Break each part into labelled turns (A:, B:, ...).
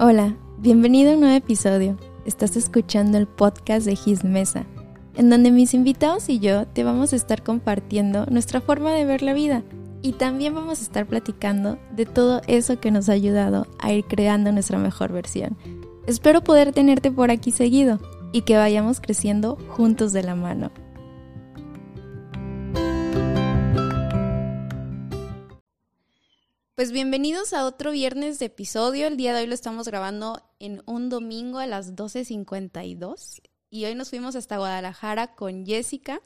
A: Hola, bienvenido a un nuevo episodio. Estás escuchando el podcast de His Mesa, en donde mis invitados y yo te vamos a estar compartiendo nuestra forma de ver la vida y también vamos a estar platicando de todo eso que nos ha ayudado a ir creando nuestra mejor versión. Espero poder tenerte por aquí seguido y que vayamos creciendo juntos de la mano. Pues bienvenidos a otro viernes de episodio. El día de hoy lo estamos grabando en un domingo a las 12.52 y hoy nos fuimos hasta Guadalajara con Jessica.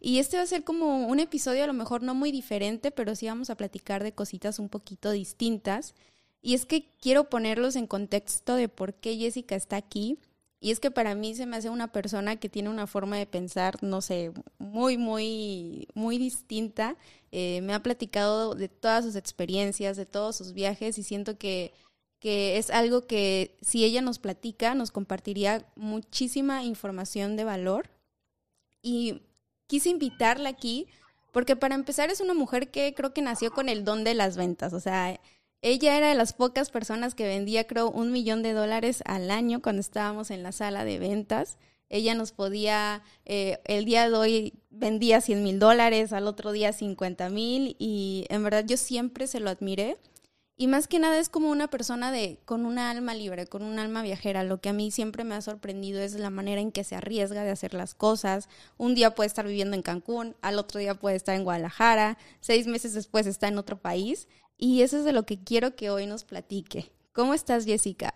A: Y este va a ser como un episodio a lo mejor no muy diferente, pero sí vamos a platicar de cositas un poquito distintas. Y es que quiero ponerlos en contexto de por qué Jessica está aquí y es que para mí se me hace una persona que tiene una forma de pensar, no sé, muy, muy, muy distinta. Eh, me ha platicado de todas sus experiencias, de todos sus viajes y siento que, que es algo que si ella nos platica, nos compartiría muchísima información de valor. Y quise invitarla aquí porque para empezar es una mujer que creo que nació con el don de las ventas, o sea, ella era de las pocas personas que vendía, creo, un millón de dólares al año cuando estábamos en la sala de ventas. Ella nos podía, eh, el día de hoy vendía 100 mil dólares, al otro día 50 mil y en verdad yo siempre se lo admiré. Y más que nada es como una persona de, con una alma libre, con un alma viajera. Lo que a mí siempre me ha sorprendido es la manera en que se arriesga de hacer las cosas. Un día puede estar viviendo en Cancún, al otro día puede estar en Guadalajara, seis meses después está en otro país. Y eso es de lo que quiero que hoy nos platique. ¿Cómo estás, Jessica?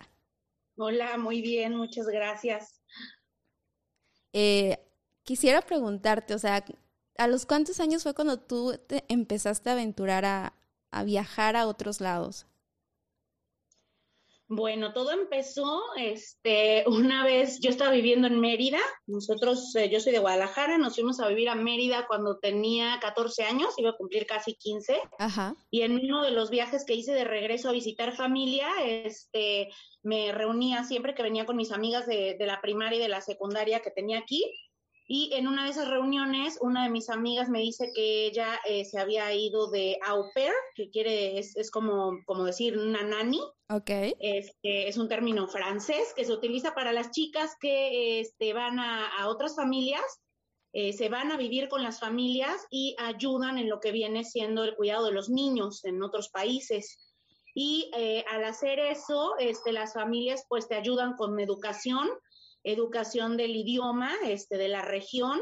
B: Hola, muy bien, muchas gracias.
A: Eh, quisiera preguntarte, o sea, ¿a los cuántos años fue cuando tú te empezaste a aventurar a, a viajar a otros lados?
B: Bueno, todo empezó, este, una vez yo estaba viviendo en Mérida, nosotros, eh, yo soy de Guadalajara, nos fuimos a vivir a Mérida cuando tenía 14 años, iba a cumplir casi 15, Ajá. y en uno de los viajes que hice de regreso a visitar familia, este, me reunía siempre que venía con mis amigas de, de la primaria y de la secundaria que tenía aquí, y en una de esas reuniones, una de mis amigas me dice que ella eh, se había ido de au pair, que quiere, es, es como, como decir una nani.
A: Ok.
B: Este, es un término francés que se utiliza para las chicas que este, van a, a otras familias, eh, se van a vivir con las familias y ayudan en lo que viene siendo el cuidado de los niños en otros países. Y eh, al hacer eso, este, las familias pues te ayudan con educación, educación del idioma este, de la región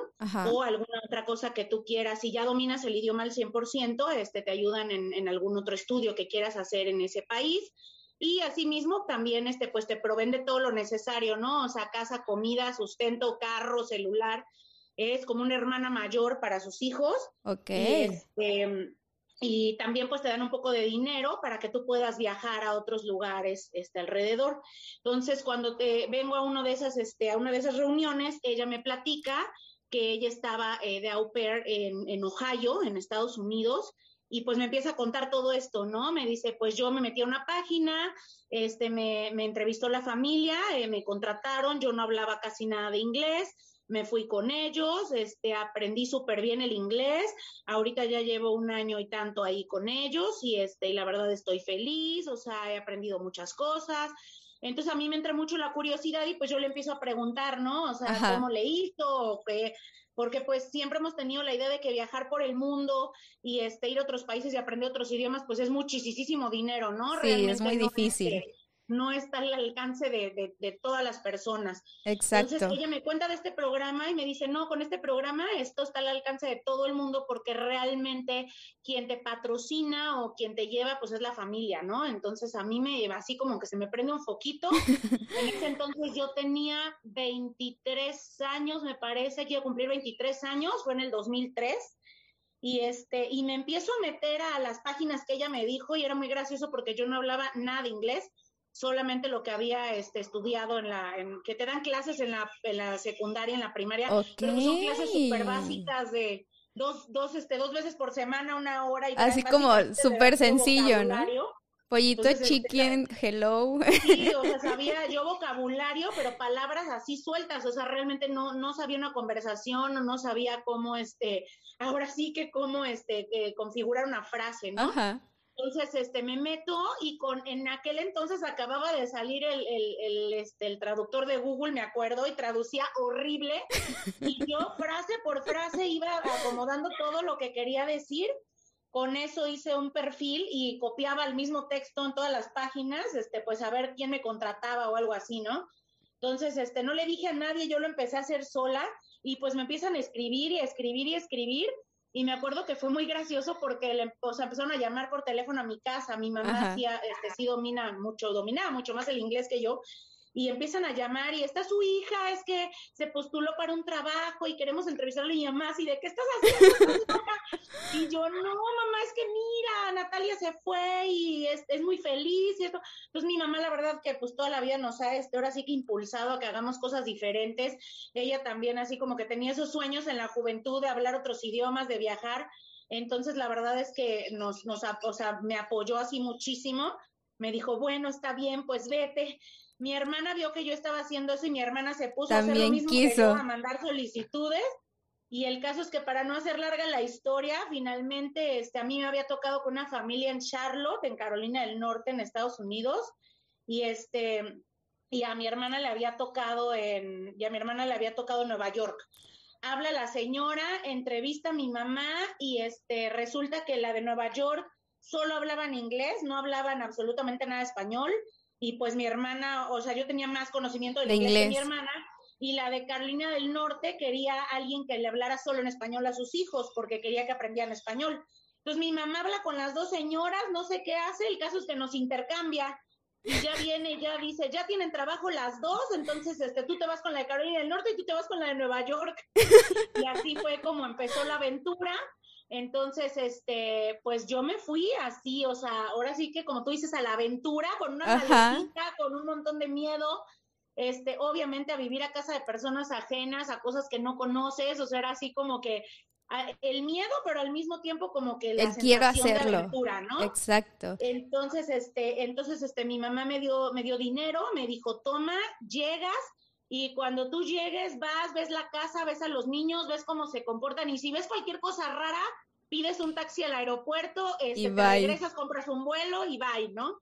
B: o alguna otra cosa que tú quieras. Si ya dominas el idioma al 100%, este, te ayudan en, en, algún otro estudio que quieras hacer en ese país. Y asimismo también este, pues, te proveen de todo lo necesario, ¿no? O sea, casa, comida, sustento, carro, celular. Es como una hermana mayor para sus hijos.
A: Ok.
B: este, y también pues te dan un poco de dinero para que tú puedas viajar a otros lugares este, alrededor. Entonces, cuando te vengo a uno de esas, este, a una de esas reuniones, ella me platica que ella estaba eh, de au pair en, en, Ohio, en Estados Unidos, y pues me empieza a contar todo esto, ¿no? Me dice, pues yo me metí a una página, este, me, entrevistó la familia, eh, me contrataron, yo no hablaba casi nada de inglés, me fui con ellos, este, aprendí súper bien el inglés, ahorita ya llevo un año y tanto ahí con ellos y, este, y la verdad estoy feliz, o sea, he aprendido muchas cosas. Entonces a mí me entra mucho la curiosidad y pues yo le empiezo a preguntar, ¿no? O sea, Ajá. ¿cómo le hizo? qué? Porque pues siempre hemos tenido la idea de que viajar por el mundo y este, ir a otros países y aprender otros idiomas, pues es muchísimo dinero, ¿no?
A: Sí, Realmente es muy difícil.
B: No está al alcance de, de, de, todas las personas.
A: Exacto.
B: Entonces ella me cuenta de este programa y me dice, no, con este programa esto está al alcance de todo el mundo porque realmente quien te patrocina o quien te lleva pues es la familia, ¿no? Entonces a mí me así como que se me prende un foquito. en ese entonces yo tenía 23 años, me parece, a cumplir 23 años, fue en el 2003 y este y me empiezo a meter a las páginas que ella me dijo y era muy gracioso porque yo no hablaba nada de inglés solamente lo que había este, estudiado en la, en, que te dan clases en la, en la secundaria, en la primaria,
A: okay.
B: pero son clases súper básicas de dos, dos, este, dos veces por semana, una hora. Y
A: Así como súper sencillo, ¿no? Pollito Entonces, chicken, este, hello.
B: Sí, o sea, sabía yo vocabulario, pero palabras así sueltas, o sea, realmente no, no sabía una conversación, o no sabía cómo, este, ahora sí que cómo, este, que configurar una frase, ¿no?
A: Ajá.
B: Entonces, este, me meto y con, en aquel entonces acababa de salir el, el, este, el traductor de Google, me acuerdo, y traducía horrible. Y yo frase por frase iba acomodando todo lo que quería decir. Con eso hice un perfil y copiaba el mismo texto en todas las páginas, este, pues a ver quién me contrataba o algo así, ¿no? Entonces, este, no le dije a nadie, yo lo empecé a hacer sola y pues me empiezan a escribir y a escribir y a escribir y me acuerdo que fue muy gracioso porque le, o sea, empezaron a llamar por teléfono a mi casa. Mi mamá hacía, este, sí domina mucho, dominaba mucho más el inglés que yo y empiezan a llamar y está su hija, es que se postuló para un trabajo y queremos entrevistarle y más, ¿y de qué estás haciendo? y yo, no, mamá, es que mira, Natalia se fue y es, es muy feliz y esto. Pues mi mamá, la verdad que pues toda la vida nos ha, este, ahora sí que impulsado a que hagamos cosas diferentes. Ella también así como que tenía esos sueños en la juventud de hablar otros idiomas, de viajar. Entonces, la verdad es que nos, nos, o sea, me apoyó así muchísimo. Me dijo, bueno, está bien, pues vete mi hermana vio que yo estaba haciendo eso y mi hermana se puso a hacer lo mismo que yo, a mandar solicitudes. Y el caso es que para no hacer larga la historia, finalmente este, a mí me había tocado con una familia en Charlotte, en Carolina del Norte, en Estados Unidos, y este y a mi hermana le había tocado en y a mi hermana le había tocado en Nueva York. Habla la señora, entrevista a mi mamá y este resulta que la de Nueva York solo hablaban inglés, no hablaban absolutamente nada español y pues mi hermana, o sea, yo tenía más conocimiento del inglés. que mi hermana, y la de Carolina del Norte quería alguien que le hablara solo en español a sus hijos, porque quería que aprendieran español. Entonces mi mamá habla con las dos señoras, no sé qué hace, el caso es que nos intercambia. Y ya viene, ya dice, ya tienen trabajo las dos, entonces este, tú te vas con la de Carolina del Norte y tú te vas con la de Nueva York. Y así fue como empezó la aventura. Entonces, este, pues yo me fui así, o sea, ahora sí que como tú dices, a la aventura, con una maletita, con un montón de miedo, este, obviamente a vivir a casa de personas ajenas, a cosas que no conoces, o sea, era así como que el miedo, pero al mismo tiempo como que la el quiero hacerlo. de aventura, ¿no?
A: Exacto.
B: Entonces, este, entonces, este, mi mamá me dio, me dio dinero, me dijo, toma, llegas, y cuando tú llegues, vas, ves la casa, ves a los niños, ves cómo se comportan y si ves cualquier cosa rara, pides un taxi al aeropuerto, este, te regresas, compras un vuelo y bye, ¿no?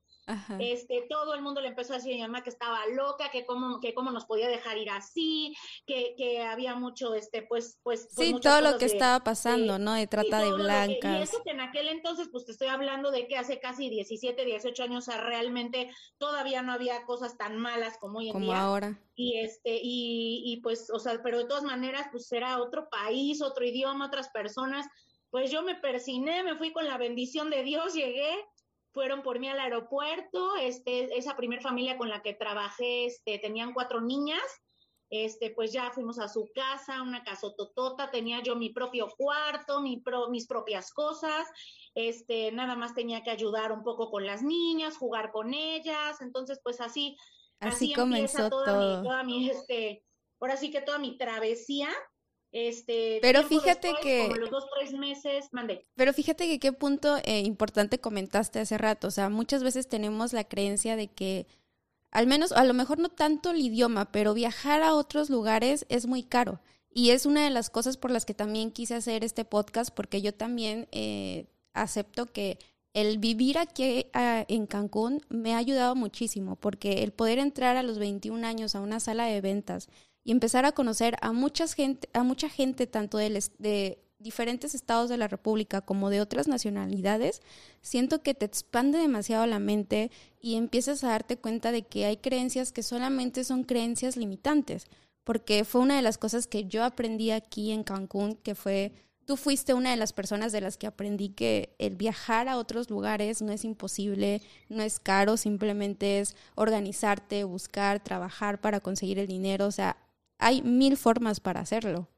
B: Este, todo el mundo le empezó a decir a mi mamá que estaba loca, que cómo, que cómo nos podía dejar ir así, que, que había mucho, este, pues, pues.
A: pues sí, todo lo que estaba pasando, ¿no? De trata de blancas.
B: y eso que en aquel entonces, pues te estoy hablando de que hace casi 17, 18 años, o sea, realmente todavía no había cosas tan malas como hoy en
A: como
B: día.
A: ahora.
B: Y este, y, y pues, o sea, pero de todas maneras, pues era otro país, otro idioma, otras personas. Pues yo me persiné, me fui con la bendición de Dios, llegué, fueron por mí al aeropuerto, este, esa primer familia con la que trabajé, este, tenían cuatro niñas, este, pues ya fuimos a su casa, una casototota, tenía yo mi propio cuarto, mi mis propias cosas, este, nada más tenía que ayudar un poco con las niñas, jugar con ellas, entonces pues así,
A: así, comenzó todo.
B: toda mi, este, ahora sí que toda mi travesía, este,
A: pero fíjate que...
B: Como los dos, tres meses, mandé.
A: Pero fíjate que qué punto eh, importante comentaste hace rato. O sea, muchas veces tenemos la creencia de que, al menos, a lo mejor no tanto el idioma, pero viajar a otros lugares es muy caro. Y es una de las cosas por las que también quise hacer este podcast, porque yo también eh, acepto que el vivir aquí en Cancún me ha ayudado muchísimo, porque el poder entrar a los 21 años a una sala de ventas, y empezar a conocer a, mucha gente, a mucha gente tanto de, de diferentes estados de la República como de otras nacionalidades, siento que te expande demasiado la mente y empiezas a darte cuenta de que hay creencias que solamente son creencias limitantes, porque fue una de las cosas que yo aprendí aquí en Cancún, que fue, tú fuiste una de las personas de las que aprendí que el viajar a otros lugares no es imposible, no es caro, simplemente es organizarte, buscar, trabajar para conseguir el dinero, o sea, hay mil formas para hacerlo.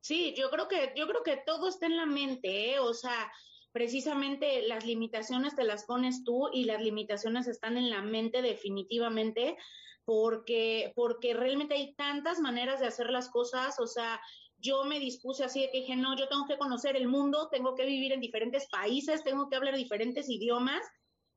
B: Sí, yo creo que, yo creo que todo está en la mente, ¿eh? o sea, precisamente las limitaciones te las pones tú y las limitaciones están en la mente definitivamente, porque, porque realmente hay tantas maneras de hacer las cosas, o sea, yo me dispuse así de que dije, no, yo tengo que conocer el mundo, tengo que vivir en diferentes países, tengo que hablar diferentes idiomas,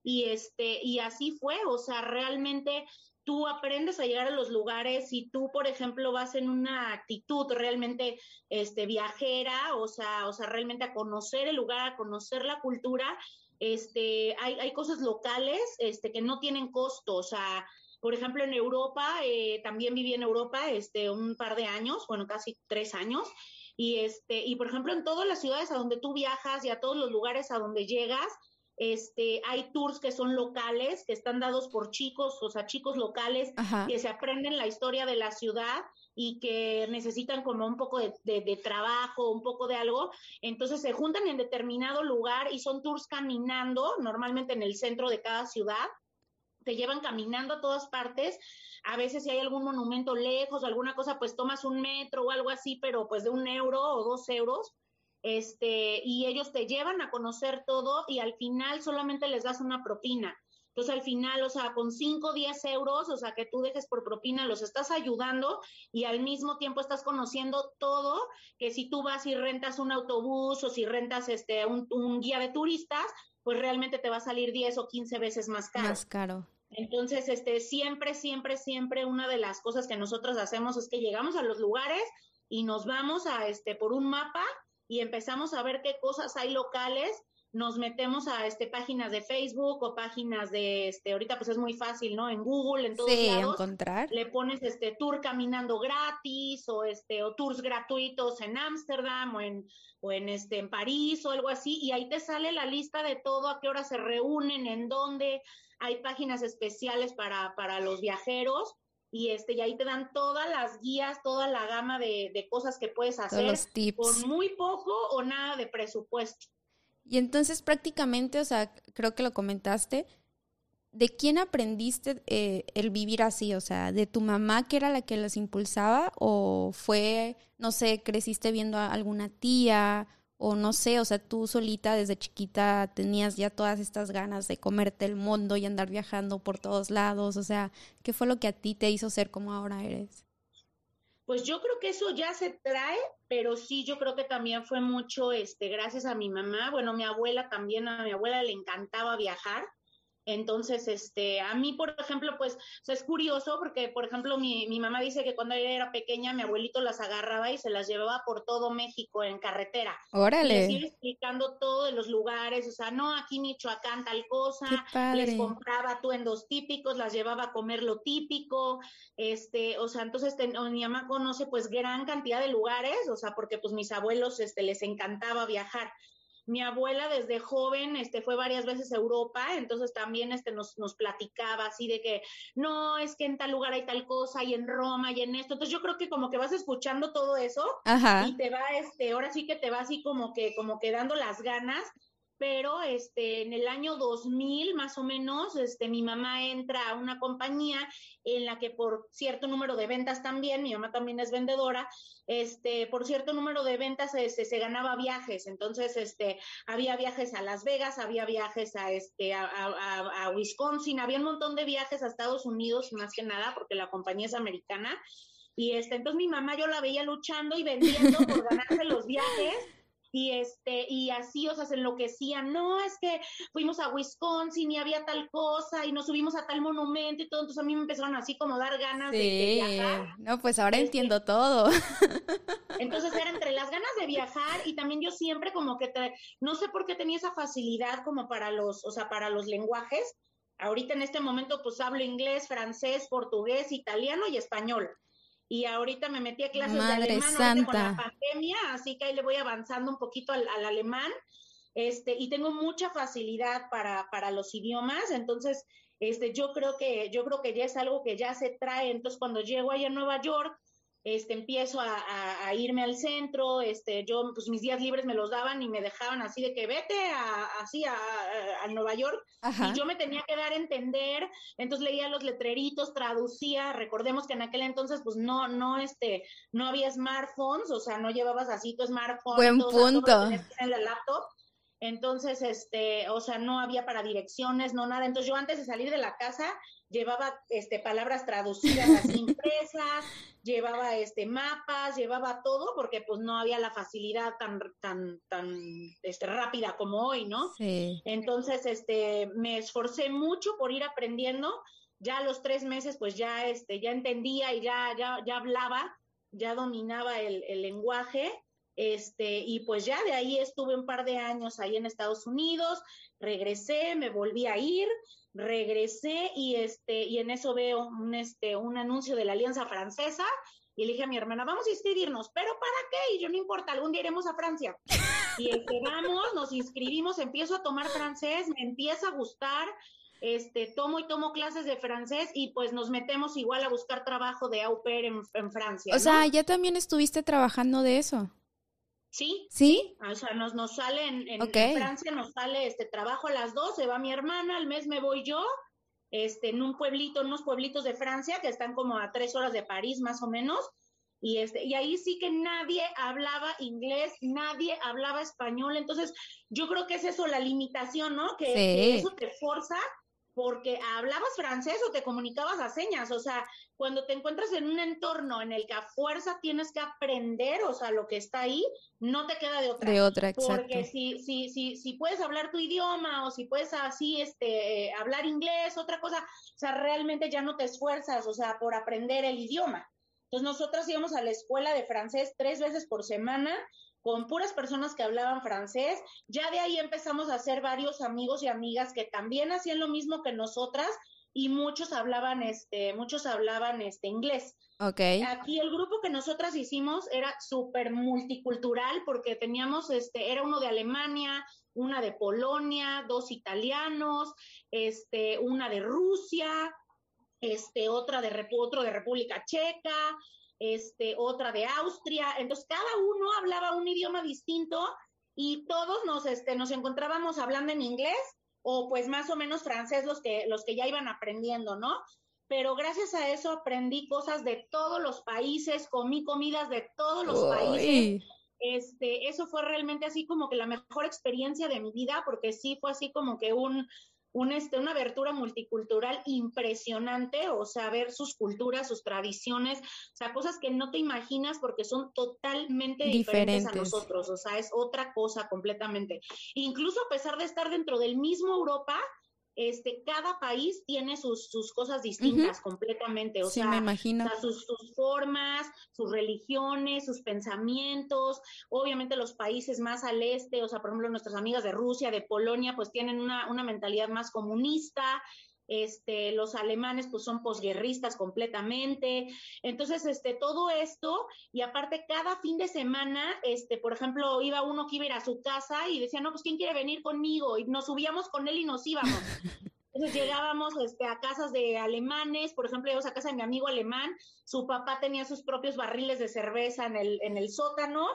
B: y este, y así fue, o sea, realmente tú aprendes a llegar a los lugares y tú, por ejemplo, vas en una actitud realmente este, viajera, o sea, o sea, realmente a conocer el lugar, a conocer la cultura, este, hay, hay cosas locales, este, que no tienen costo, o sea, por ejemplo, en Europa, eh, también viví en Europa, este, un par de años, bueno, casi tres años, y este, y por ejemplo, en todas las ciudades a donde tú viajas y a todos los lugares a donde llegas, este, hay tours que son locales, que están dados por chicos, o sea, chicos locales que se aprenden la historia de la ciudad y que necesitan como un poco de, de, trabajo, un poco de algo. Entonces se juntan en determinado lugar y son tours caminando, normalmente en el centro de cada ciudad. Te llevan caminando a todas partes. A veces si hay algún monumento lejos o alguna cosa, pues tomas un metro o algo así, pero pues de un euro o dos euros este, y ellos te llevan a conocer todo y al final solamente les das una propina. Entonces al final, o sea, con 5 o 10 euros, o sea, que tú dejes por propina, los estás ayudando y al mismo tiempo estás conociendo todo, que si tú vas y rentas un autobús o si rentas este, un, un guía de turistas, pues realmente te va a salir 10 o 15 veces más caro.
A: Más caro.
B: Entonces, este, siempre, siempre, siempre una de las cosas que nosotros hacemos es que llegamos a los lugares y nos vamos a, este, por un mapa y empezamos a ver qué cosas hay locales, nos metemos a este páginas de Facebook o páginas de este ahorita pues es muy fácil, ¿no? En Google, en todos
A: sí,
B: lados.
A: encontrar.
B: Le pones este tour caminando gratis o este o tours gratuitos en Ámsterdam o en o en este en París o algo así y ahí te sale la lista de todo, a qué hora se reúnen, en dónde hay páginas especiales para para los viajeros y este y ahí te dan todas las guías, toda la gama de, de cosas que puedes hacer con muy poco o nada de presupuesto.
A: Y entonces prácticamente, o sea, creo que lo comentaste, ¿de quién aprendiste eh, el vivir así? O sea, ¿de tu mamá que era la que los impulsaba o fue, no sé, creciste viendo a alguna tía o no sé, o sea, tú solita desde chiquita tenías ya todas estas ganas de comerte el mundo y andar viajando por todos lados, o sea, ¿qué fue lo que a ti te hizo ser como ahora eres?
B: Pues yo creo que eso ya se trae, pero sí, yo creo que también fue mucho, este, gracias a mi mamá, bueno, mi abuela también, a mi abuela le encantaba viajar, entonces, este, a mí, por ejemplo, pues, o sea, es curioso porque, por ejemplo, mi, mi mamá dice que cuando ella era pequeña, mi abuelito las agarraba y se las llevaba por todo México en carretera.
A: Órale.
B: Y explicando todo de los lugares, o sea, no, aquí Michoacán tal cosa, les compraba tuendos típicos, las llevaba a comer lo típico, este, o sea, entonces mi mamá conoce pues gran cantidad de lugares, o sea, porque pues mis abuelos, este, les encantaba viajar. Mi abuela desde joven este, fue varias veces a Europa, entonces también este, nos, nos platicaba así de que, no, es que en tal lugar hay tal cosa, y en Roma, y en esto. Entonces yo creo que como que vas escuchando todo eso y te va, este, ahora sí que te va así como que, como que dando las ganas pero este en el año 2000 más o menos este mi mamá entra a una compañía en la que por cierto número de ventas también mi mamá también es vendedora este por cierto número de ventas este, se ganaba viajes. Entonces este había viajes a Las Vegas había viajes a este a, a, a Wisconsin había un montón de viajes a Estados Unidos más que nada porque la compañía es americana. Y este entonces mi mamá yo la veía luchando y vendiendo por ganarse los viajes y este y así o sea se enloquecían. No es que fuimos a Wisconsin y había tal cosa y nos subimos a tal monumento y todo. Entonces a mí me empezaron así como dar ganas de, viajar.
A: no pues ahora este entiendo todo.
B: Entonces era entre las ganas de viajar y también yo siempre como que no sé por qué tenía esa facilidad como para los o sea para los lenguajes. Ahorita en este momento pues hablo inglés francés portugués italiano y español y ahorita me metí a clases de alemán con la pandemia, así que ahí le voy avanzando un poquito al, alemán, este, y tengo mucha facilidad para, para los idiomas, entonces, este, yo creo que, yo creo que ya es algo que ya se trae, entonces cuando llego allá a Nueva York, este, empiezo a, irme al centro, este, yo, pues mis días libres me los daban y me dejaban así de que vete a, así a, Nueva York, y yo me tenía que dar a entender, entonces leía los letreritos, traducía, recordemos que en aquel entonces, pues no, no, este, no había smartphones, o sea, no llevabas así tu smartphone.
A: Buen punto.
B: En la laptop, entonces, este, o sea, no había para direcciones, no nada. Entonces yo antes de salir de la casa llevaba este palabras traducidas así impresas, llevaba este mapas, llevaba todo porque pues no había la facilidad tan tan tan este rápida como hoy, ¿no?
A: Sí.
B: Entonces, este me esforcé mucho por ir aprendiendo. Ya a los tres meses pues ya este ya entendía y ya ya ya hablaba, ya dominaba el, el lenguaje Este, y pues ya de ahí estuve un par de años ahí en Estados Unidos, regresé, me volví a ir, regresé y este, y en eso veo un, este, un anuncio de la Alianza Francesa y le dije a mi hermana, vamos a inscribirnos, pero ¿para qué? Y yo no importa, algún día iremos a Francia. Y este, vamos, nos inscribimos, empiezo a tomar francés, me empieza a gustar, este, tomo y tomo clases de francés y pues nos metemos igual a buscar trabajo de au pair en, Francia.
A: O sea, ya también estuviste trabajando de eso.
B: Sí.
A: ¿Sí?
B: O sea, nos, nos sale en, en, Francia, nos sale este trabajo a las dos, se va mi hermana, al mes me voy yo, este, en un pueblito, unos pueblitos de Francia que están como a tres horas de París más o menos. Y, este, y ahí sí que nadie hablaba inglés, nadie hablaba español. Entonces, yo creo que es eso la limitación, ¿no? que eso te forza porque hablabas francés o te comunicabas a señas, o sea, cuando te encuentras en un entorno en el que a fuerza tienes que aprender, o sea, lo que está ahí, no te queda de otra.
A: De otra, exacto.
B: Porque si, si, si, si puedes hablar tu idioma o si puedes así, este, hablar inglés, otra cosa, o sea, realmente ya no te esfuerzas, o sea, por aprender el idioma. Entonces, nosotros íbamos a la escuela de francés tres veces por semana con puras personas que hablaban francés. Ya de ahí empezamos a hacer varios amigos y amigas que también hacían lo mismo que nosotras y muchos hablaban este, muchos hablaban este inglés.
A: Okay.
B: Aquí el grupo que nosotras hicimos era súper multicultural porque teníamos, este, era uno de Alemania, una de Polonia, dos italianos, este, una de Rusia, este, otra de, otro de República Checa, este, otra de Austria. Entonces, cada uno hablaba un idioma distinto y todos nos, este, nos encontrábamos hablando en inglés o pues más o menos francés los que, los que ya iban aprendiendo, ¿no? Pero gracias a eso aprendí cosas de todos los países, comí comidas de todos los países. Este, eso fue realmente así como que la mejor experiencia de mi vida, porque sí fue así como que un, este, una abertura multicultural impresionante, o sea, ver sus culturas, sus tradiciones, o sea, cosas que no te imaginas porque son totalmente diferentes, a nosotros, o sea, es otra cosa completamente. Incluso a pesar de estar dentro del mismo Europa, este, cada país tiene sus, sus cosas distintas completamente, o sea,
A: me imagino.
B: sus, formas, sus religiones, sus pensamientos, obviamente los países más al este, o sea, por ejemplo, nuestras amigas de Rusia, de Polonia, pues tienen una, una mentalidad más comunista, este, los alemanes pues son posguerristas completamente. Entonces, este, todo esto, y aparte cada fin de semana, este, por ejemplo, iba uno que iba a ir a su casa y decía, no, pues ¿quién quiere venir conmigo? Y nos subíamos con él y nos íbamos. Entonces llegábamos este, a casas de alemanes, por ejemplo, íbamos a casa de mi amigo alemán, su papá tenía sus propios barriles de cerveza en el, en el sótano,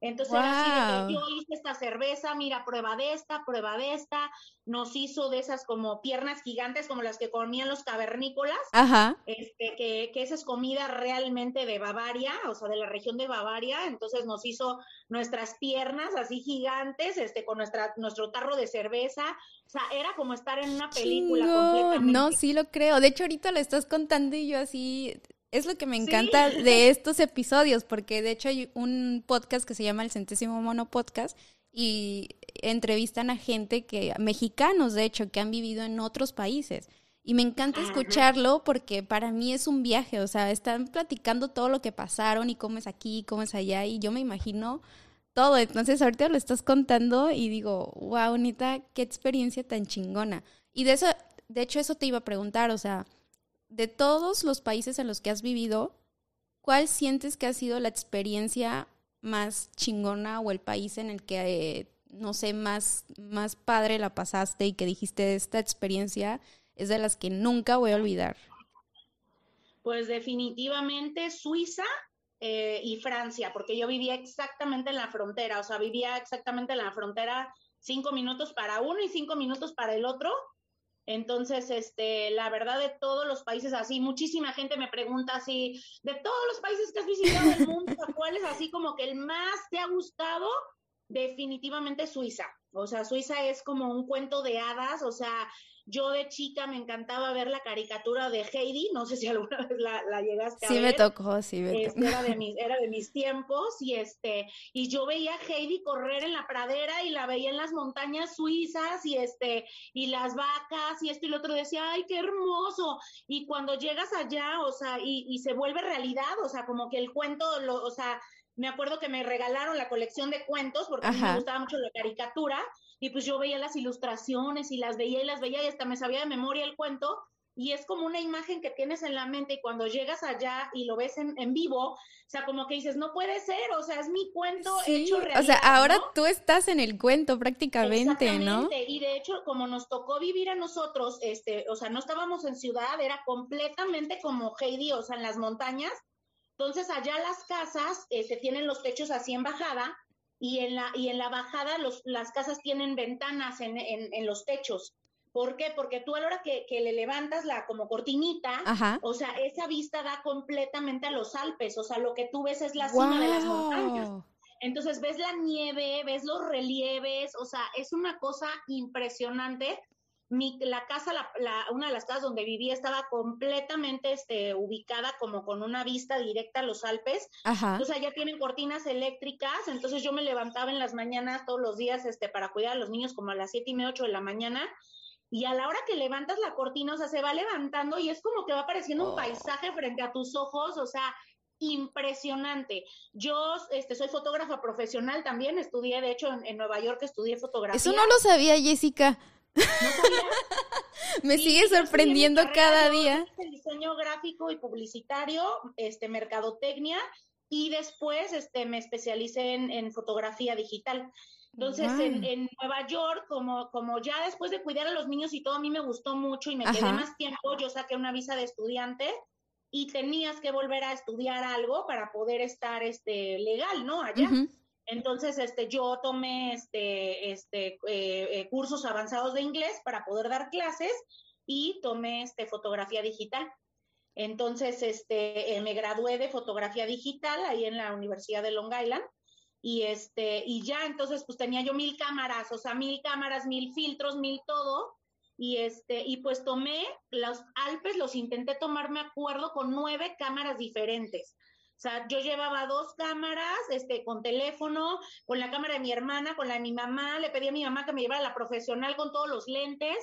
B: entonces era así yo hice esta cerveza, mira, prueba de esta, prueba de esta, nos hizo de esas como piernas gigantes como las que comían los cavernícolas,
A: Ajá.
B: Este, que, que esa es comida realmente de Bavaria, o sea, de la región de Bavaria, entonces nos hizo nuestras piernas así gigantes, este, con nuestra, nuestro tarro de cerveza, o sea, era como estar en una película completamente.
A: No, sí lo creo, de hecho ahorita lo estás contando y yo así es lo que me encanta de estos episodios, porque de hecho hay un podcast que se llama El Centésimo Mono Podcast y entrevistan a gente que, mexicanos de hecho, que han vivido en otros países. Y me encanta escucharlo porque para mí es un viaje, o sea, están platicando todo lo que pasaron y cómo es aquí, cómo es allá, y yo me imagino todo. Entonces ahorita lo estás contando y digo, wow, Nita, qué experiencia tan chingona. Y de eso, de hecho, eso te iba a preguntar, o sea, de todos los países en los que has vivido, ¿cuál sientes que ha sido la experiencia más chingona o el país en el que, no sé, más, más padre la pasaste y que dijiste, esta experiencia es de las que nunca voy a olvidar?
B: Pues definitivamente Suiza eh, y Francia, porque yo vivía exactamente en la frontera, o sea, vivía exactamente en la frontera cinco minutos para uno y cinco minutos para el otro. Entonces, este, la verdad de todos los países así, muchísima gente me pregunta así, de todos los países que has visitado el mundo, ¿cuál es así como que el más te ha gustado? Definitivamente Suiza. O sea, Suiza es como un cuento de hadas, o sea, yo de chica me encantaba ver la caricatura de Heidi, no sé si alguna vez la, llegaste a
A: ver.
B: Sí
A: me tocó, sí me
B: este, Era de, mis, era de mis tiempos y este, y yo veía a Heidi correr en la pradera y la veía en las montañas suizas y este, y las vacas y esto y lo otro, decía, ay, qué hermoso. Y cuando llegas allá, o sea, y, y se vuelve realidad, o sea, como que el cuento, lo, o sea, me acuerdo que me regalaron la colección de cuentos porque a mí me gustaba mucho la caricatura y pues yo veía las ilustraciones y las veía y las veía y hasta me sabía de memoria el cuento y es como una imagen que tienes en la mente y cuando llegas allá y lo ves en, en vivo, o sea, como que dices, no puede ser, o sea, es mi cuento hecho realidad.
A: O sea, ahora tú estás en el cuento prácticamente, ¿no?
B: Y de hecho, como nos tocó vivir a nosotros, este, o sea, no estábamos en ciudad, era completamente como Heidi, o sea, en las montañas. Entonces, allá las casas este, tienen los techos así en bajada y en la, y en la bajada los, las casas tienen ventanas en, en, en los techos. ¿Por qué? Porque tú a la hora que, le levantas la como cortinita, o sea, esa vista da completamente a los Alpes, o sea, lo que tú ves es la cima de las montañas. Entonces ves la nieve, ves los relieves, o sea, es una cosa impresionante. Mi, la casa, la, una de las casas donde vivía estaba completamente este, ubicada como con una vista directa a los Alpes. Ajá. Entonces ya tienen cortinas eléctricas, entonces yo me levantaba en las mañanas todos los días este, para cuidar a los niños como a las siete y media, ocho de la mañana y a la hora que levantas la cortina, o sea, se va levantando y es como que va apareciendo un oh. paisaje frente a tus ojos, o sea, impresionante. Yo este, soy fotógrafa profesional también, estudié, de hecho, en, Nueva York estudié fotografía.
A: Eso no lo sabía, Jessica. ¿No Me sigue sorprendiendo cada día.
B: Diseño gráfico y publicitario, este, mercadotecnia, y después este, me especialicé en, en fotografía digital. Entonces, en, Nueva York, como, como ya después de cuidar a los niños y todo, a mí me gustó mucho y me quedé más tiempo, yo saqué una visa de estudiante y tenías que volver a estudiar algo para poder estar este, legal, ¿no? Allá. Entonces, este, yo tomé este, este, eh, eh, cursos avanzados de inglés para poder dar clases y tomé este, fotografía digital. Entonces, este, eh, me gradué de fotografía digital ahí en la Universidad de Long Island y este, y ya entonces pues tenía yo mil cámaras, o sea, mil cámaras, mil filtros, mil todo, y este, y pues tomé los Alpes, los intenté tomar, me acuerdo, con nueve cámaras diferentes. O sea, yo llevaba dos cámaras, este, con teléfono, con la cámara de mi hermana, con la de mi mamá, le pedí a mi mamá que me llevara la profesional con todos los lentes.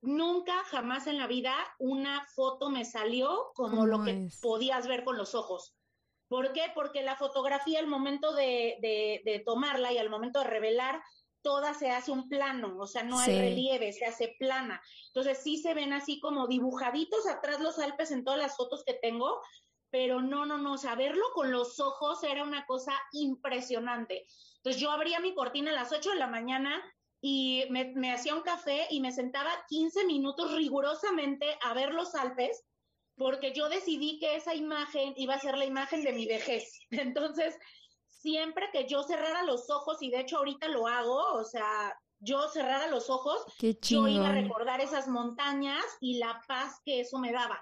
B: Nunca, jamás en la vida, una foto me salió como lo que podías ver con los ojos. ¿Por qué? Porque la fotografía, al momento de, tomarla y al momento de revelar, toda se hace un plano, o sea, no hay relieve, se hace plana. Entonces sí se ven así como dibujaditos atrás los Alpes en todas las fotos que tengo, pero no, no, no, o sea, verlo con los ojos era una cosa impresionante. Entonces yo abría mi cortina a las 8 de la mañana y me, me hacía un café y me sentaba 15 minutos rigurosamente a ver los Alpes porque yo decidí que esa imagen iba a ser la imagen de mi vejez. Entonces, siempre que yo cerrara los ojos, y de hecho ahorita lo hago, o sea, yo cerrara los ojos, yo iba a recordar esas montañas y la paz que eso me daba.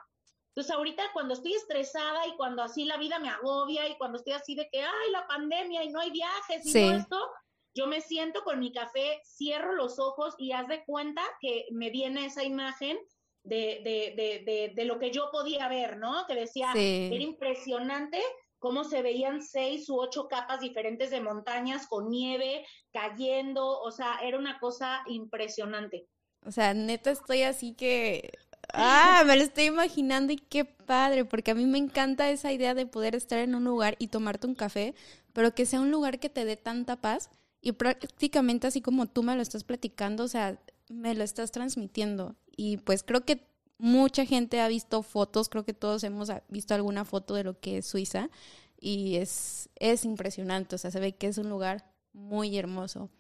B: Entonces, ahorita cuando estoy estresada y cuando así la vida me agobia y cuando estoy así de que, ay, la pandemia y no hay viajes y todo esto, yo me siento con mi café, cierro los ojos y haz de cuenta que me viene esa imagen de, de, de, de, lo que yo podía ver, ¿no? Que decía, era impresionante cómo se veían seis u ocho capas diferentes de montañas con nieve cayendo, o sea, era una cosa impresionante.
A: O sea, neta estoy así que, ah, me lo estoy imaginando y qué padre, porque a mí me encanta esa idea de poder estar en un lugar y tomarte un café, pero que sea un lugar que te dé tanta paz y prácticamente así como tú me lo estás platicando, o sea, me lo estás transmitiendo y pues creo que mucha gente ha visto fotos, creo que todos hemos visto alguna foto de lo que es Suiza y es, es impresionante, o sea, se ve que es un lugar muy hermoso.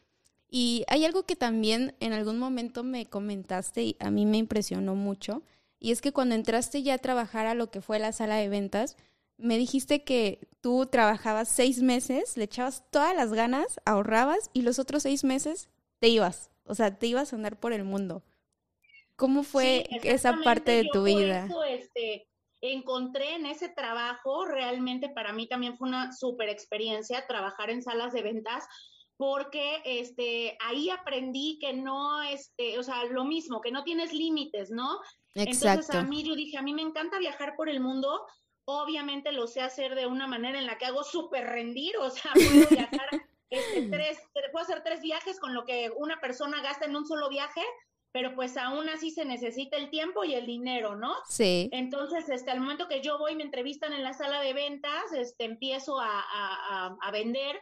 A: Y hay algo que también en algún momento me comentaste y a mí me impresionó mucho, y es que cuando entraste ya a trabajar a lo que fue la sala de ventas, me dijiste que tú trabajabas seis meses, le echabas todas las ganas, ahorrabas y los otros seis meses te ibas, o sea, te ibas a andar por el mundo. ¿Cómo fue esa parte de tu vida?
B: este, encontré en ese trabajo, realmente para mí también fue una super experiencia trabajar en salas de ventas, porque este, ahí aprendí que no, este, o sea, lo mismo, que no tienes límites, ¿no? Exacto. Entonces a mí yo dije, a mí me encanta viajar por el mundo, obviamente lo sé hacer de una manera en la que hago súper rendir, o sea, puedo viajar este, tres, puedo hacer tres viajes con lo que una persona gasta en un solo viaje, pero pues aún así se necesita el tiempo y el dinero, ¿no?
A: Sí.
B: Entonces, este, al momento que yo voy, me entrevistan en la sala de ventas, este, empiezo a, a, a vender,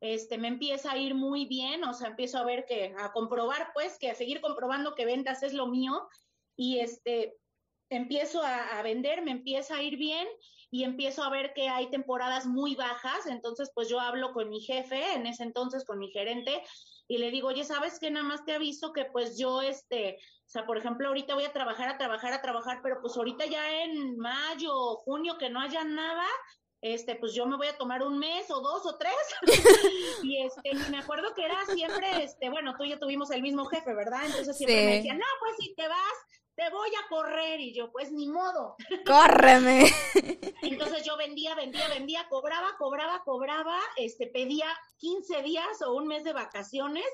B: este, me empieza a ir muy bien, o sea, empiezo a ver que, a comprobar, pues, que a seguir comprobando que ventas es lo mío, y este, empiezo a, a vender, me empieza a ir bien, y empiezo a ver que hay temporadas muy bajas, entonces pues yo hablo con mi jefe, en ese entonces con mi gerente, y le digo, oye, ¿sabes qué? Nada más te aviso que pues yo, este, o sea, por ejemplo, ahorita voy a trabajar, a trabajar, a trabajar, pero pues ahorita ya en mayo junio que no haya nada, este, pues yo me voy a tomar un mes o dos o tres. y este, y me acuerdo que era siempre, este, bueno, tú y yo tuvimos el mismo jefe, ¿verdad? Entonces siempre me decía, no, pues si te vas, te voy a correr. Y yo, pues ni modo.
A: Córreme.
B: Entonces yo vendía, vendía, vendía, cobraba, cobraba, cobraba, este, pedía 15 días o un mes de vacaciones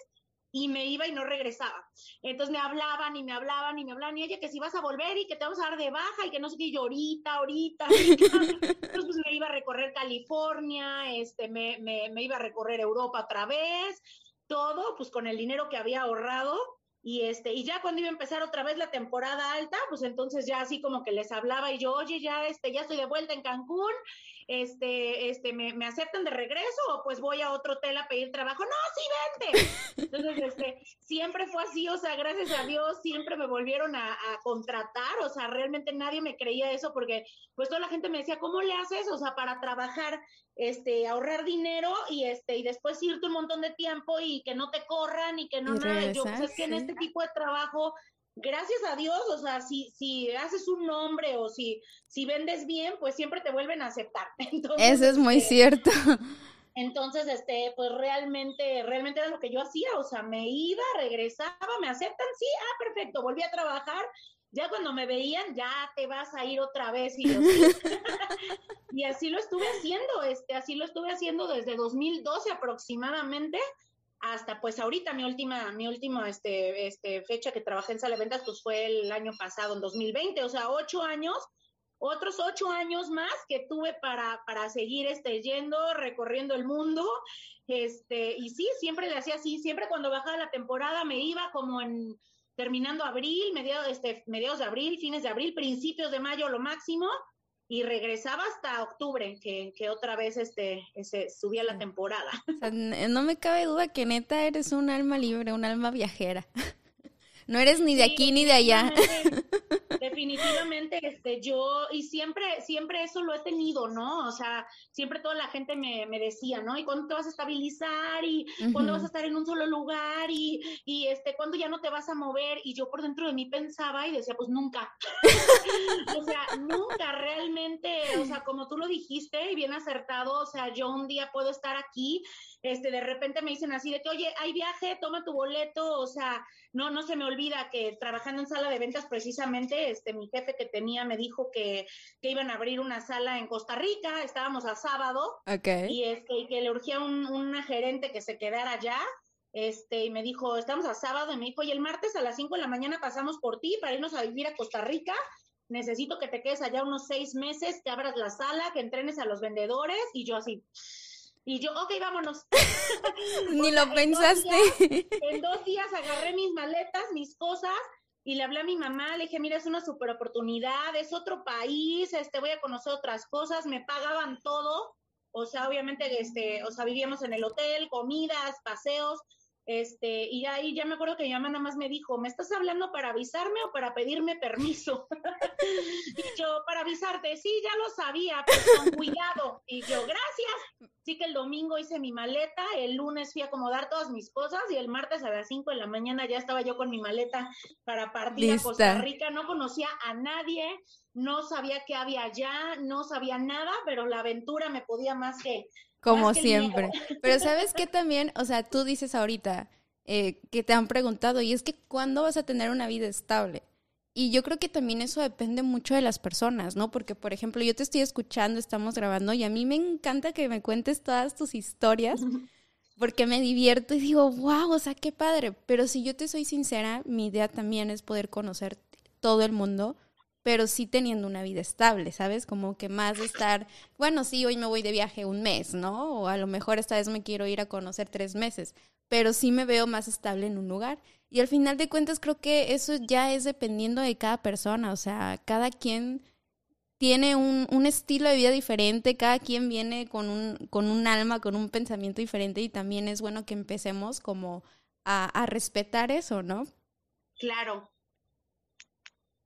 B: y me iba y no regresaba. Entonces me hablaban y me hablaban y me hablaban, y oye, que si vas a volver y que te vamos a dar de baja y que no sé qué, yo ahorita, ahorita. Entonces pues me iba a recorrer California, este, me, me, me iba a recorrer Europa otra vez, todo pues con el dinero que había ahorrado y este, y ya cuando iba a empezar otra vez la temporada alta, pues entonces ya así como que les hablaba y yo, oye, ya este, ya estoy de vuelta en Cancún, este, este, ¿me, me aceptan de regreso o pues voy a otro hotel a pedir trabajo? No, sí, vente. Entonces, este, siempre fue así, o sea, gracias a Dios, siempre me volvieron a, a, contratar, o sea, realmente nadie me creía eso porque pues toda la gente me decía, ¿cómo le haces? O sea, para trabajar este, ahorrar dinero y este, y después irte un montón de tiempo y que no te corran y que no nada. Yo, pues es que en este tipo de trabajo, gracias a Dios, o sea, si, si haces un nombre o si, si vendes bien, pues siempre te vuelven a aceptar.
A: Entonces, Eso es muy este, cierto.
B: Entonces, este, pues realmente, realmente era lo que yo hacía, o sea, me iba, regresaba, me aceptan, sí, ah, perfecto, volví a trabajar ya cuando me veían, ya te vas a ir otra vez. Y, yo, y así lo estuve haciendo, este, así lo estuve haciendo desde 2012 aproximadamente hasta pues ahorita mi última, mi última este, este, fecha que trabajé en sala de ventas pues fue el año pasado, en 2020, o sea, ocho años, otros ocho años más que tuve para, para seguir este, yendo, recorriendo el mundo, este, y sí, siempre le hacía así, siempre cuando bajaba la temporada me iba como en terminando abril, mediados, este, mediados de abril, fines de abril, principios de mayo lo máximo, y regresaba hasta octubre, que, que otra vez este, ese, subía la temporada.
A: no me cabe duda que neta eres un alma libre, un alma viajera. No eres ni de aquí ni de allá.
B: Definitivamente, este, yo, y siempre, siempre eso lo he tenido, ¿no? O sea, siempre toda la gente me, me decía, ¿no? ¿Y cuándo te vas a estabilizar? ¿Y cuándo vas a estar en un solo lugar? Y, y este, ¿cuándo ya no te vas a mover? Y yo por dentro de mí pensaba y decía, pues nunca. o sea, nunca realmente, o sea, como tú lo dijiste y bien acertado, o sea, yo un día puedo estar aquí este, de repente me dicen así de que, oye, hay viaje, toma tu boleto, o sea, no, no se me olvida que trabajando en sala de ventas precisamente, este, mi jefe que tenía me dijo que, que iban a abrir una sala en Costa Rica, estábamos a sábado, y este, que le urgía un, una gerente que se quedara allá, este, y me dijo, estamos a sábado, y me dijo, y el martes a las 5 de la mañana pasamos por ti para irnos a vivir a Costa Rica, necesito que te quedes allá unos seis meses, que abras la sala, que entrenes a los vendedores, y yo así, y yo, ok, vámonos.
A: Ni lo pensaste.
B: en dos días agarré mis maletas, mis cosas, y le hablé a mi mamá, le dije, mira, es una super oportunidad, es otro país, este, voy a conocer otras cosas, me pagaban todo, o sea, obviamente, este, o sea, vivíamos en el hotel, comidas, paseos, este, y ahí ya me acuerdo que mi mamá nada más me dijo, ¿me estás hablando para avisarme o para pedirme permiso? y yo, para avisarte, sí, ya lo sabía, pero con cuidado. Y yo, gracias. Sí que el domingo hice mi maleta, el lunes fui a acomodar todas mis cosas y el martes a las 5 de la mañana ya estaba yo con mi maleta para partir a Costa Rica. No conocía a nadie, no sabía qué había allá, no sabía nada, pero la aventura me podía más que
A: como siempre. Pero sabes que también, o sea, tú dices ahorita eh, que te han preguntado, y es que ¿cuándo vas a tener una vida estable? Y yo creo que también eso depende mucho de las personas, ¿no? Porque, por ejemplo, yo te estoy escuchando, estamos grabando, y a mí me encanta que me cuentes todas tus historias, porque me divierto y digo, wow, o sea, qué padre. Pero si yo te soy sincera, mi idea también es poder conocer todo el mundo pero sí teniendo una vida estable, ¿sabes? Como que más de estar, bueno, sí, hoy me voy de viaje un mes, ¿no? O a lo mejor esta vez me quiero ir a conocer tres meses, pero sí me veo más estable en un lugar. Y al final de cuentas creo que eso ya es dependiendo de cada persona, o sea, cada quien tiene un, un, estilo de vida diferente, cada quien viene con un, con un alma, con un pensamiento diferente y también es bueno que empecemos como a, a respetar eso, ¿no?
B: Claro.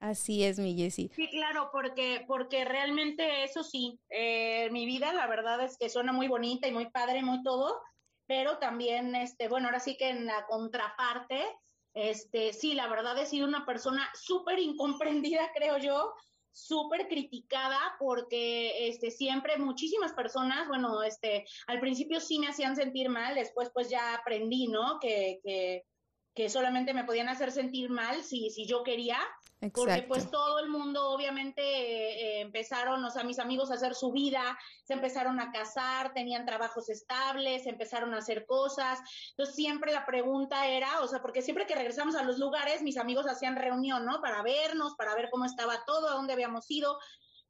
A: Así es, mi Jessie.
B: Sí, claro, porque, porque realmente eso sí, eh, mi vida la verdad es que suena muy bonita y muy padre, muy todo, pero también, este, bueno, ahora sí que en la contraparte, este, sí, la verdad he sido una persona súper incomprendida, creo yo, súper criticada porque este siempre muchísimas personas, bueno, este al principio sí me hacían sentir mal, después pues ya aprendí, ¿no? Que, que, que solamente me podían hacer sentir mal si, si yo quería, porque pues todo el mundo obviamente eh, empezaron, o sea, mis amigos a hacer su vida, se empezaron a casar, tenían trabajos estables, empezaron a hacer cosas. Entonces siempre la pregunta era, o sea, porque siempre que regresamos a los lugares, mis amigos hacían reunión, ¿no? Para vernos, para ver cómo estaba todo, a dónde habíamos ido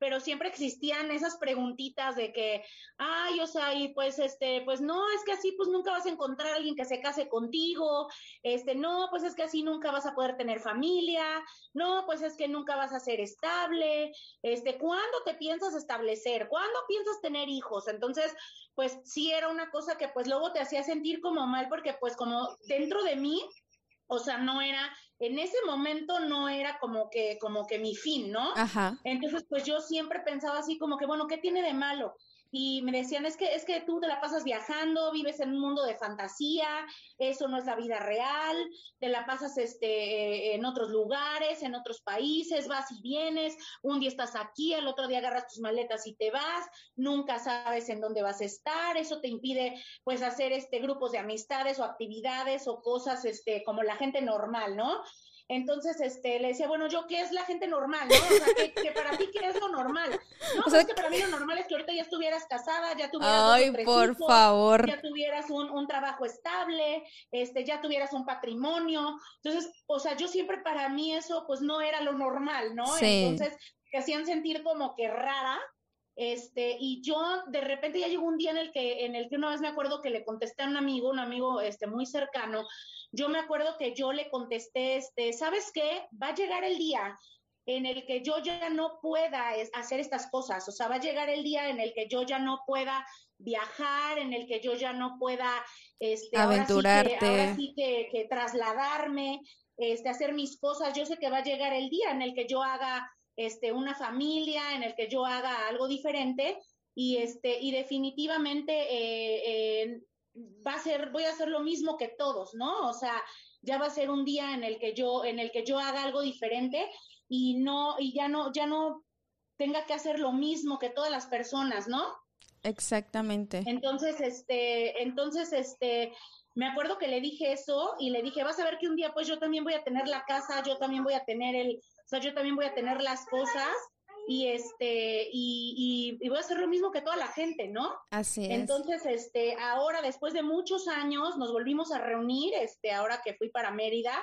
B: pero siempre existían esas preguntitas de que, ay, o sea, y pues este, pues no, es que así pues nunca vas a encontrar a alguien que se case contigo, este, no, pues es que así nunca vas a poder tener familia, no, pues es que nunca vas a ser estable, este, ¿cuándo te piensas establecer? ¿Cuándo piensas tener hijos? Entonces, pues sí era una cosa que pues luego te hacía sentir como mal porque pues como dentro de mí o sea, no era, en ese momento no era como que, como que mi fin, ¿no? Ajá. Entonces, pues yo siempre pensaba así como que, bueno, ¿qué tiene de malo? Y me decían, es que, es que tú te la pasas viajando, vives en un mundo de fantasía, eso no es la vida real, te la pasas este, en otros lugares, en otros países, vas y vienes, un día estás aquí, el otro día agarras tus maletas y te vas, nunca sabes en dónde vas a estar, eso te impide pues hacer este grupos de amistades o actividades o cosas este como la gente normal, ¿no? Entonces, este, le decía, bueno, yo, ¿qué es la gente normal, no? O sea, que, para ti, ¿qué es lo normal? No, o sea, es que para mí lo normal es que ahorita ya estuvieras casada, ya tuvieras
A: Ay, por favor.
B: ya tuvieras un, un, trabajo estable, este, ya tuvieras un patrimonio. Entonces, o sea, yo siempre para mí eso, pues, no era lo normal, ¿no? Sí. Entonces, te hacían sentir como que rara, este, y yo de repente ya llegó un día en el que, en el que una vez me acuerdo que le contesté a un amigo, un amigo este, muy cercano, yo me acuerdo que yo le contesté, este, ¿sabes qué? Va a llegar el día en el que yo ya no pueda hacer estas cosas, o sea, va a llegar el día en el que yo ya no pueda viajar, en el que yo ya no pueda, este,
A: aventurarte,
B: ahora sí, que, que, trasladarme, este, hacer mis cosas. Yo sé que va a llegar el día en el que yo haga, este, una familia, en el que yo haga algo diferente y este, y definitivamente eh, eh, va a ser, voy a hacer lo mismo que todos, ¿no? O sea, ya va a ser un día en el que yo, en el que yo haga algo diferente y no, y ya no, ya no tenga que hacer lo mismo que todas las personas, ¿no?
A: Exactamente.
B: Entonces, este, entonces, este, me acuerdo que le dije eso y le dije, vas a ver que un día pues yo también voy a tener la casa, yo también voy a tener el, sea, yo también voy a tener las cosas y este y, y, voy a hacer lo mismo que toda la gente, ¿no?
A: Así es.
B: Entonces, este, ahora después de muchos años nos volvimos a reunir, este, ahora que fui para Mérida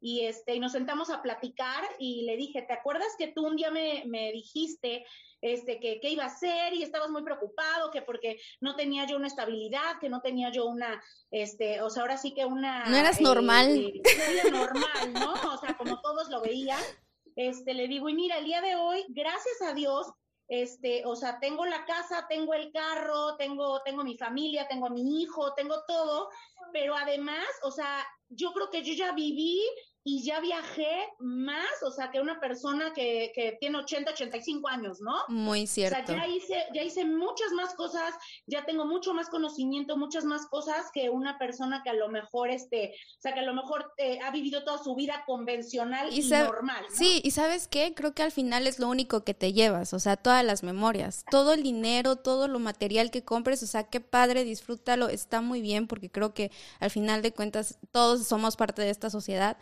B: y este y nos sentamos a platicar y le dije, ¿te acuerdas que tú un día me, me dijiste este que qué iba a hacer y estabas muy preocupado que porque no tenía yo una estabilidad, que no tenía yo una este, o sea, ahora sí que una
A: No eras normal.
B: Eh, eh normal, ¿no? O sea, como todos lo veían este, le digo, y mira, el día de hoy, gracias a Dios, este, o sea, tengo la casa, tengo el carro, tengo, tengo mi familia, tengo a mi hijo, tengo todo, pero además, o sea, yo creo que yo ya viví y ya viajé más, o sea, que una persona que, que tiene 80, 85 años, ¿no?
A: Muy cierto.
B: O sea, ya hice, ya hice muchas más cosas, ya tengo mucho más conocimiento, muchas más cosas que una persona que a lo mejor, este, o sea, que a lo mejor eh, ha vivido toda su vida convencional y, normal.
A: Sí, y ¿sabes qué? Creo que al final es lo único que te llevas, o sea, todas las memorias, todo el dinero, todo lo material que compres, o sea, qué padre, disfrútalo, está muy bien, porque creo que al final de cuentas todos somos parte de esta sociedad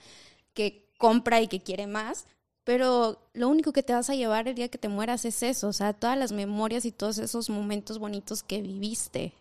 A: que compra y que quiere más, pero lo único que te vas a llevar el día que te mueras es eso, o sea, todas las memorias y todos esos momentos bonitos que viviste.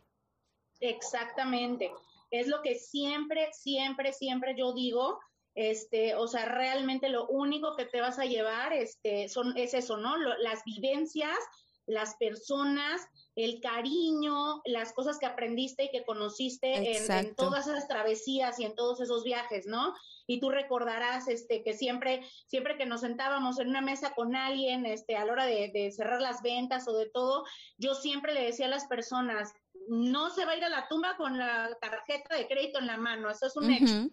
B: Exactamente. Es lo que siempre, siempre, siempre yo digo, este, o sea, realmente lo único que te vas a llevar, este, son, es eso, ¿no? las vivencias, las personas, el cariño, las cosas que aprendiste y que conociste en, en, todas esas travesías y en todos esos viajes, ¿no? Y tú recordarás este, que siempre, siempre que nos sentábamos en una mesa con alguien, este, a la hora de, cerrar las ventas o de todo, yo siempre le decía a las personas, no se va a ir a la tumba con la tarjeta de crédito en la mano, eso es un hecho.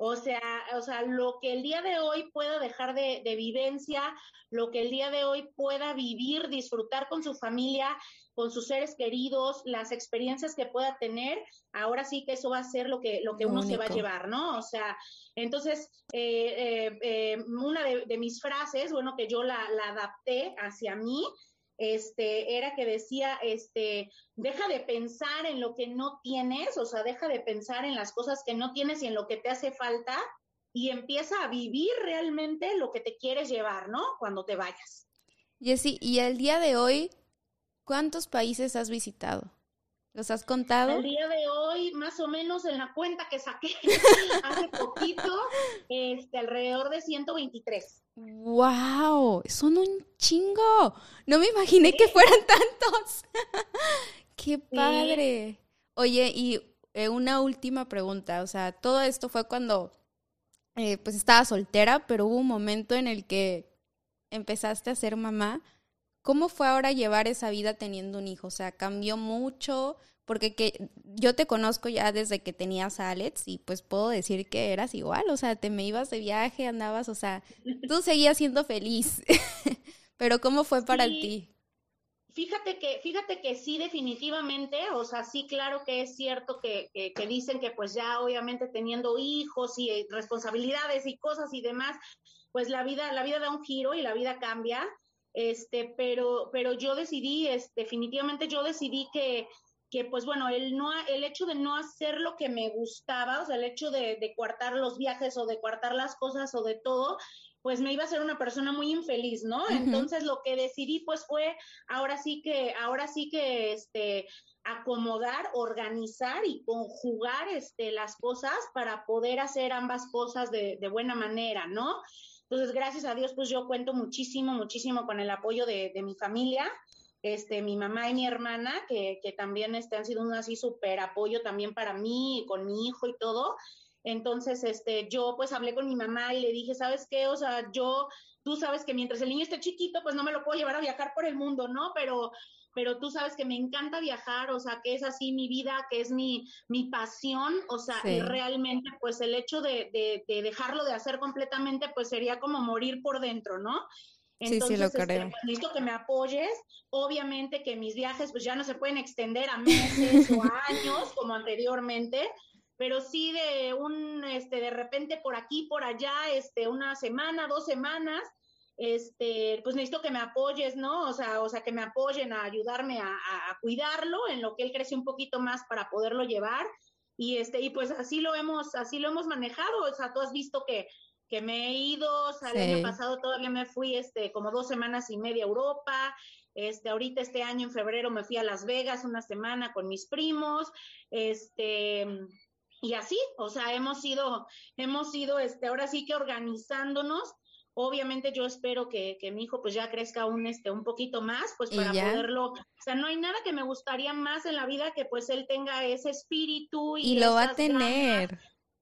B: O sea, o sea, lo que el día de hoy pueda dejar de, de, vivencia, lo que el día de hoy pueda vivir, disfrutar con su familia, con sus seres queridos, las experiencias que pueda tener, ahora sí que eso va a ser lo que, lo que uno se va a llevar, ¿no? O sea, entonces, eh, eh, eh, una de, mis frases, bueno, que yo la, la adapté hacia mí, este, era que decía, este, deja de pensar en lo que no tienes, o sea, deja de pensar en las cosas que no tienes y en lo que te hace falta y empieza a vivir realmente lo que te quieres llevar, ¿no? Cuando te vayas.
A: Jessy, y el día de hoy, ¿Cuántos países has visitado? ¿Los has contado?
B: El día de hoy, más o menos en la cuenta que saqué hace poquito, este, alrededor de 123.
A: ¡Wow! Son un chingo. No me imaginé que fueran tantos. ¡Qué padre! Oye, y eh, una última pregunta. O sea, todo esto fue cuando eh, pues estaba soltera, pero hubo un momento en el que empezaste a ser mamá. ¿Cómo fue ahora llevar esa vida teniendo un hijo? O sea, cambió mucho, porque que, yo te conozco ya desde que tenías a Alex y pues puedo decir que eras igual, o sea, te me ibas de viaje, andabas, o sea, tú seguías siendo feliz. Pero ¿cómo fue para ti?
B: Fíjate que, fíjate que sí, definitivamente, o sea, sí, claro que es cierto que, que, que dicen que pues ya obviamente teniendo hijos y responsabilidades y cosas y demás, pues la vida, la vida da un giro y la vida cambia este, pero, pero yo decidí, es, definitivamente yo decidí que, que pues bueno, el, no, el hecho de no hacer lo que me gustaba, o sea, el hecho de, de coartar los viajes o de coartar las cosas o de todo, pues me iba a ser una persona muy infeliz, ¿no? Entonces lo que decidí pues fue ahora sí que, ahora sí que este acomodar, organizar y conjugar este las cosas para poder hacer ambas cosas de, de buena manera, ¿no? Entonces, gracias a Dios, pues yo cuento muchísimo, muchísimo con el apoyo de, mi familia, este, mi mamá y mi hermana, que, que también este, han sido un así súper apoyo también para mí, con mi hijo y todo. Entonces, este, yo pues hablé con mi mamá y le dije, ¿sabes qué? O sea, yo, tú sabes que mientras el niño esté chiquito, pues no me lo puedo llevar a viajar por el mundo, ¿no? Pero pero tú sabes que me encanta viajar, o sea, que es así mi vida, que es mi, mi pasión, o sea, y realmente pues el hecho de, de, dejarlo de hacer completamente pues sería como morir por dentro, ¿no?
A: Entonces, sí, sí, lo este, creo.
B: Pues, necesito que me apoyes. Obviamente que mis viajes pues ya no se pueden extender a meses o a años como anteriormente, pero sí de un, este, de repente por aquí, por allá, este, una semana, dos semanas, este, pues necesito que me apoyes, ¿no? O sea, o sea, que me apoyen a ayudarme a, cuidarlo en lo que él crece un poquito más para poderlo llevar. Y este, y pues así lo hemos, así lo hemos manejado. O sea, tú has visto que, que me he ido, o sea, el año pasado todavía me fui este, como dos semanas y media a Europa. Este, ahorita este año en febrero me fui a Las Vegas una semana con mis primos. Este, y así, o sea, hemos ido, hemos ido, este, ahora sí que organizándonos Obviamente yo espero que, que mi hijo pues ya crezca un, este, un poquito más, pues para poderlo, o sea, no hay nada que me gustaría más en la vida que pues él tenga ese espíritu
A: y, y lo va a tener.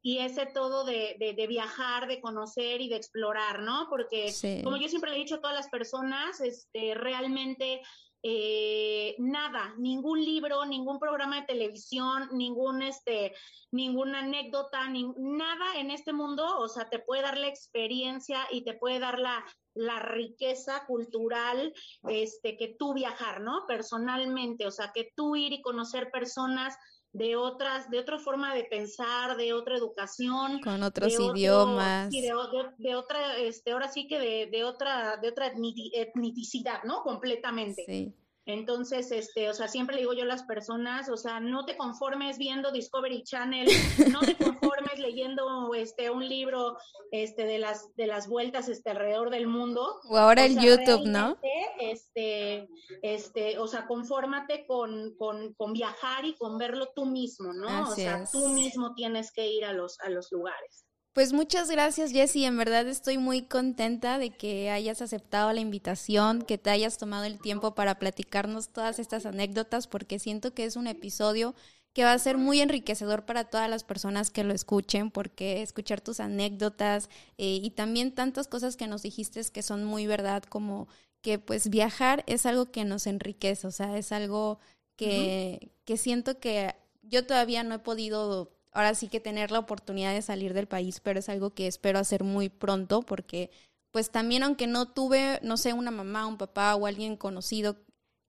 B: Y ese todo de, de, viajar, de conocer y de explorar, ¿no? Porque como yo siempre le he dicho a todas las personas, este, realmente eh, nada, ningún libro, ningún programa de televisión, ningún este, ninguna anécdota, nada en este mundo, o sea, te puede dar la experiencia y te puede dar la, la riqueza cultural, este, que tú viajar, ¿no? Personalmente, o sea, que tú ir y conocer personas de otras, de otra forma de pensar, de otra educación,
A: con otros idiomas,
B: y de, otra, este, ahora sí que de, de otra, de otra etnicidad, ¿no? Completamente. Sí. Entonces, este, o sea, siempre le digo yo a las personas, o sea, no te conformes viendo Discovery Channel, no te conformes leyendo este un libro este de las de las vueltas este alrededor del mundo.
A: O ahora el YouTube, ¿no?
B: Este, este, o sea, confórmate con, con, con viajar y con verlo tú mismo, ¿no? o sea, tú mismo tienes que ir a los a los lugares.
A: Pues muchas gracias, Jessie. En verdad estoy muy contenta de que hayas aceptado la invitación, que te hayas tomado el tiempo para platicarnos todas estas anécdotas, porque siento que es un episodio que va a ser muy enriquecedor para todas las personas que lo escuchen, porque escuchar tus anécdotas eh, y también tantas cosas que nos dijiste que son muy verdad, como que pues viajar es algo que nos enriquece, o sea, es algo que, que siento que yo todavía no he podido ahora sí que tener la oportunidad de salir del país, pero es algo que espero hacer muy pronto porque pues también aunque no tuve, no sé, una mamá, un papá o alguien conocido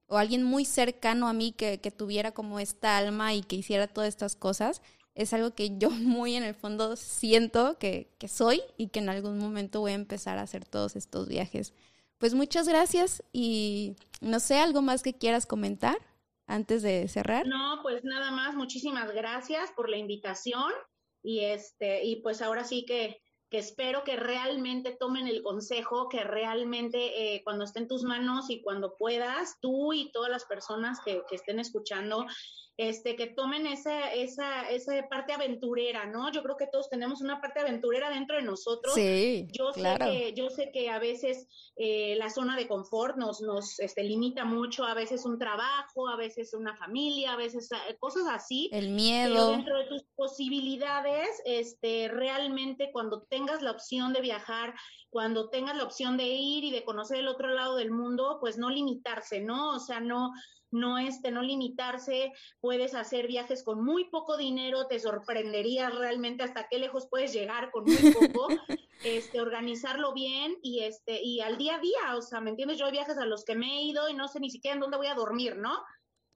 A: o alguien muy cercano a mí que, que tuviera como esta alma y que hiciera todas estas cosas, es algo que yo muy en el fondo siento que, que soy y que en algún momento voy a empezar a hacer todos estos viajes. Pues muchas gracias y no sé, algo más que quieras comentar antes de cerrar.
B: No, pues nada más, muchísimas gracias por la invitación y este y pues ahora sí que que espero que realmente tomen el consejo, que realmente eh, cuando esté en tus manos y cuando puedas, tú y todas las personas que, que estén escuchando, este, que tomen esa, esa, esa parte aventurera, ¿no? Yo creo que todos tenemos una parte aventurera dentro de nosotros.
A: Sí,
B: yo sé que, yo sé que a veces eh, la zona de confort nos, nos este, limita mucho, a veces un trabajo, a veces una familia, a veces eh, cosas así.
A: El miedo.
B: dentro de tus posibilidades, este, realmente cuando tengas la opción de viajar, cuando tengas la opción de ir y de conocer el otro lado del mundo, pues no limitarse, ¿no? O sea, no, no este, no limitarse, puedes hacer viajes con muy poco dinero, te sorprenderías realmente hasta qué lejos puedes llegar con muy poco, este, organizarlo bien y este, y al día a día, o sea, ¿me entiendes? Yo hay viajes a los que me he ido y no sé ni siquiera en dónde voy a dormir, ¿no?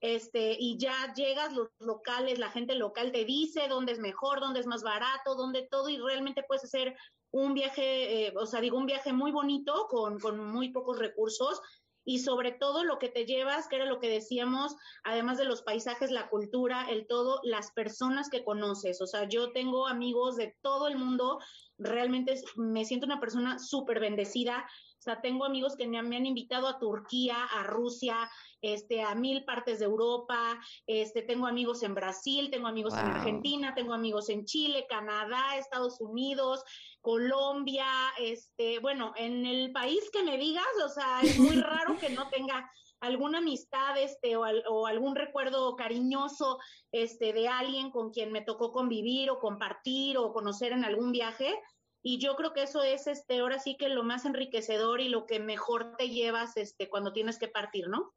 B: Este, y ya llegas, los locales, la gente local te dice dónde es mejor, dónde es más barato, dónde todo, y realmente puedes hacer un viaje, eh, o sea, digo, un viaje muy bonito con, con muy pocos recursos y sobre todo lo que te llevas, que era lo que decíamos, además de los paisajes, la cultura, el todo, las personas que conoces. O sea, yo tengo amigos de todo el mundo, realmente me siento una persona súper bendecida. O sea, tengo amigos que me han, invitado a Turquía, a Rusia, este, a mil partes de Europa, este, tengo amigos en Brasil, tengo amigos en Argentina, tengo amigos en Chile, Canadá, Estados Unidos, Colombia, este, bueno, en el país que me digas, o sea, es muy raro que no tenga alguna amistad este o, o, algún recuerdo cariñoso este de alguien con quien me tocó convivir o compartir o conocer en algún viaje y yo creo que eso es este ahora sí que lo más enriquecedor y lo que mejor te llevas este cuando tienes que partir, ¿no?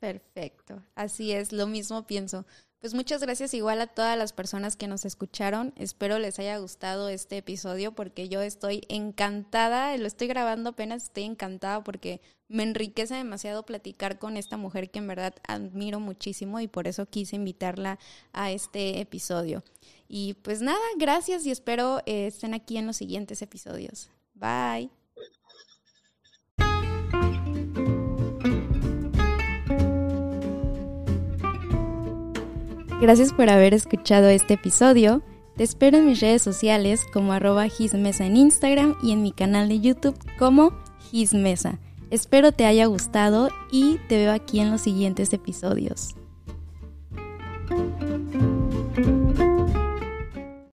A: Perfecto, así es, lo mismo pienso. Pues muchas gracias igual a todas las personas que nos escucharon. Espero les haya gustado este episodio porque yo estoy encantada, lo estoy grabando apenas, estoy encantada porque me enriquece demasiado platicar con esta mujer que en verdad admiro muchísimo y por eso quise invitarla a este episodio. Y pues nada, gracias y espero eh, estén aquí en los siguientes episodios. Bye. Gracias por haber escuchado este episodio. Te espero en mis redes sociales como arroba gismesa en Instagram y en mi canal de YouTube como gismesa. Espero te haya gustado y te veo aquí en los siguientes episodios.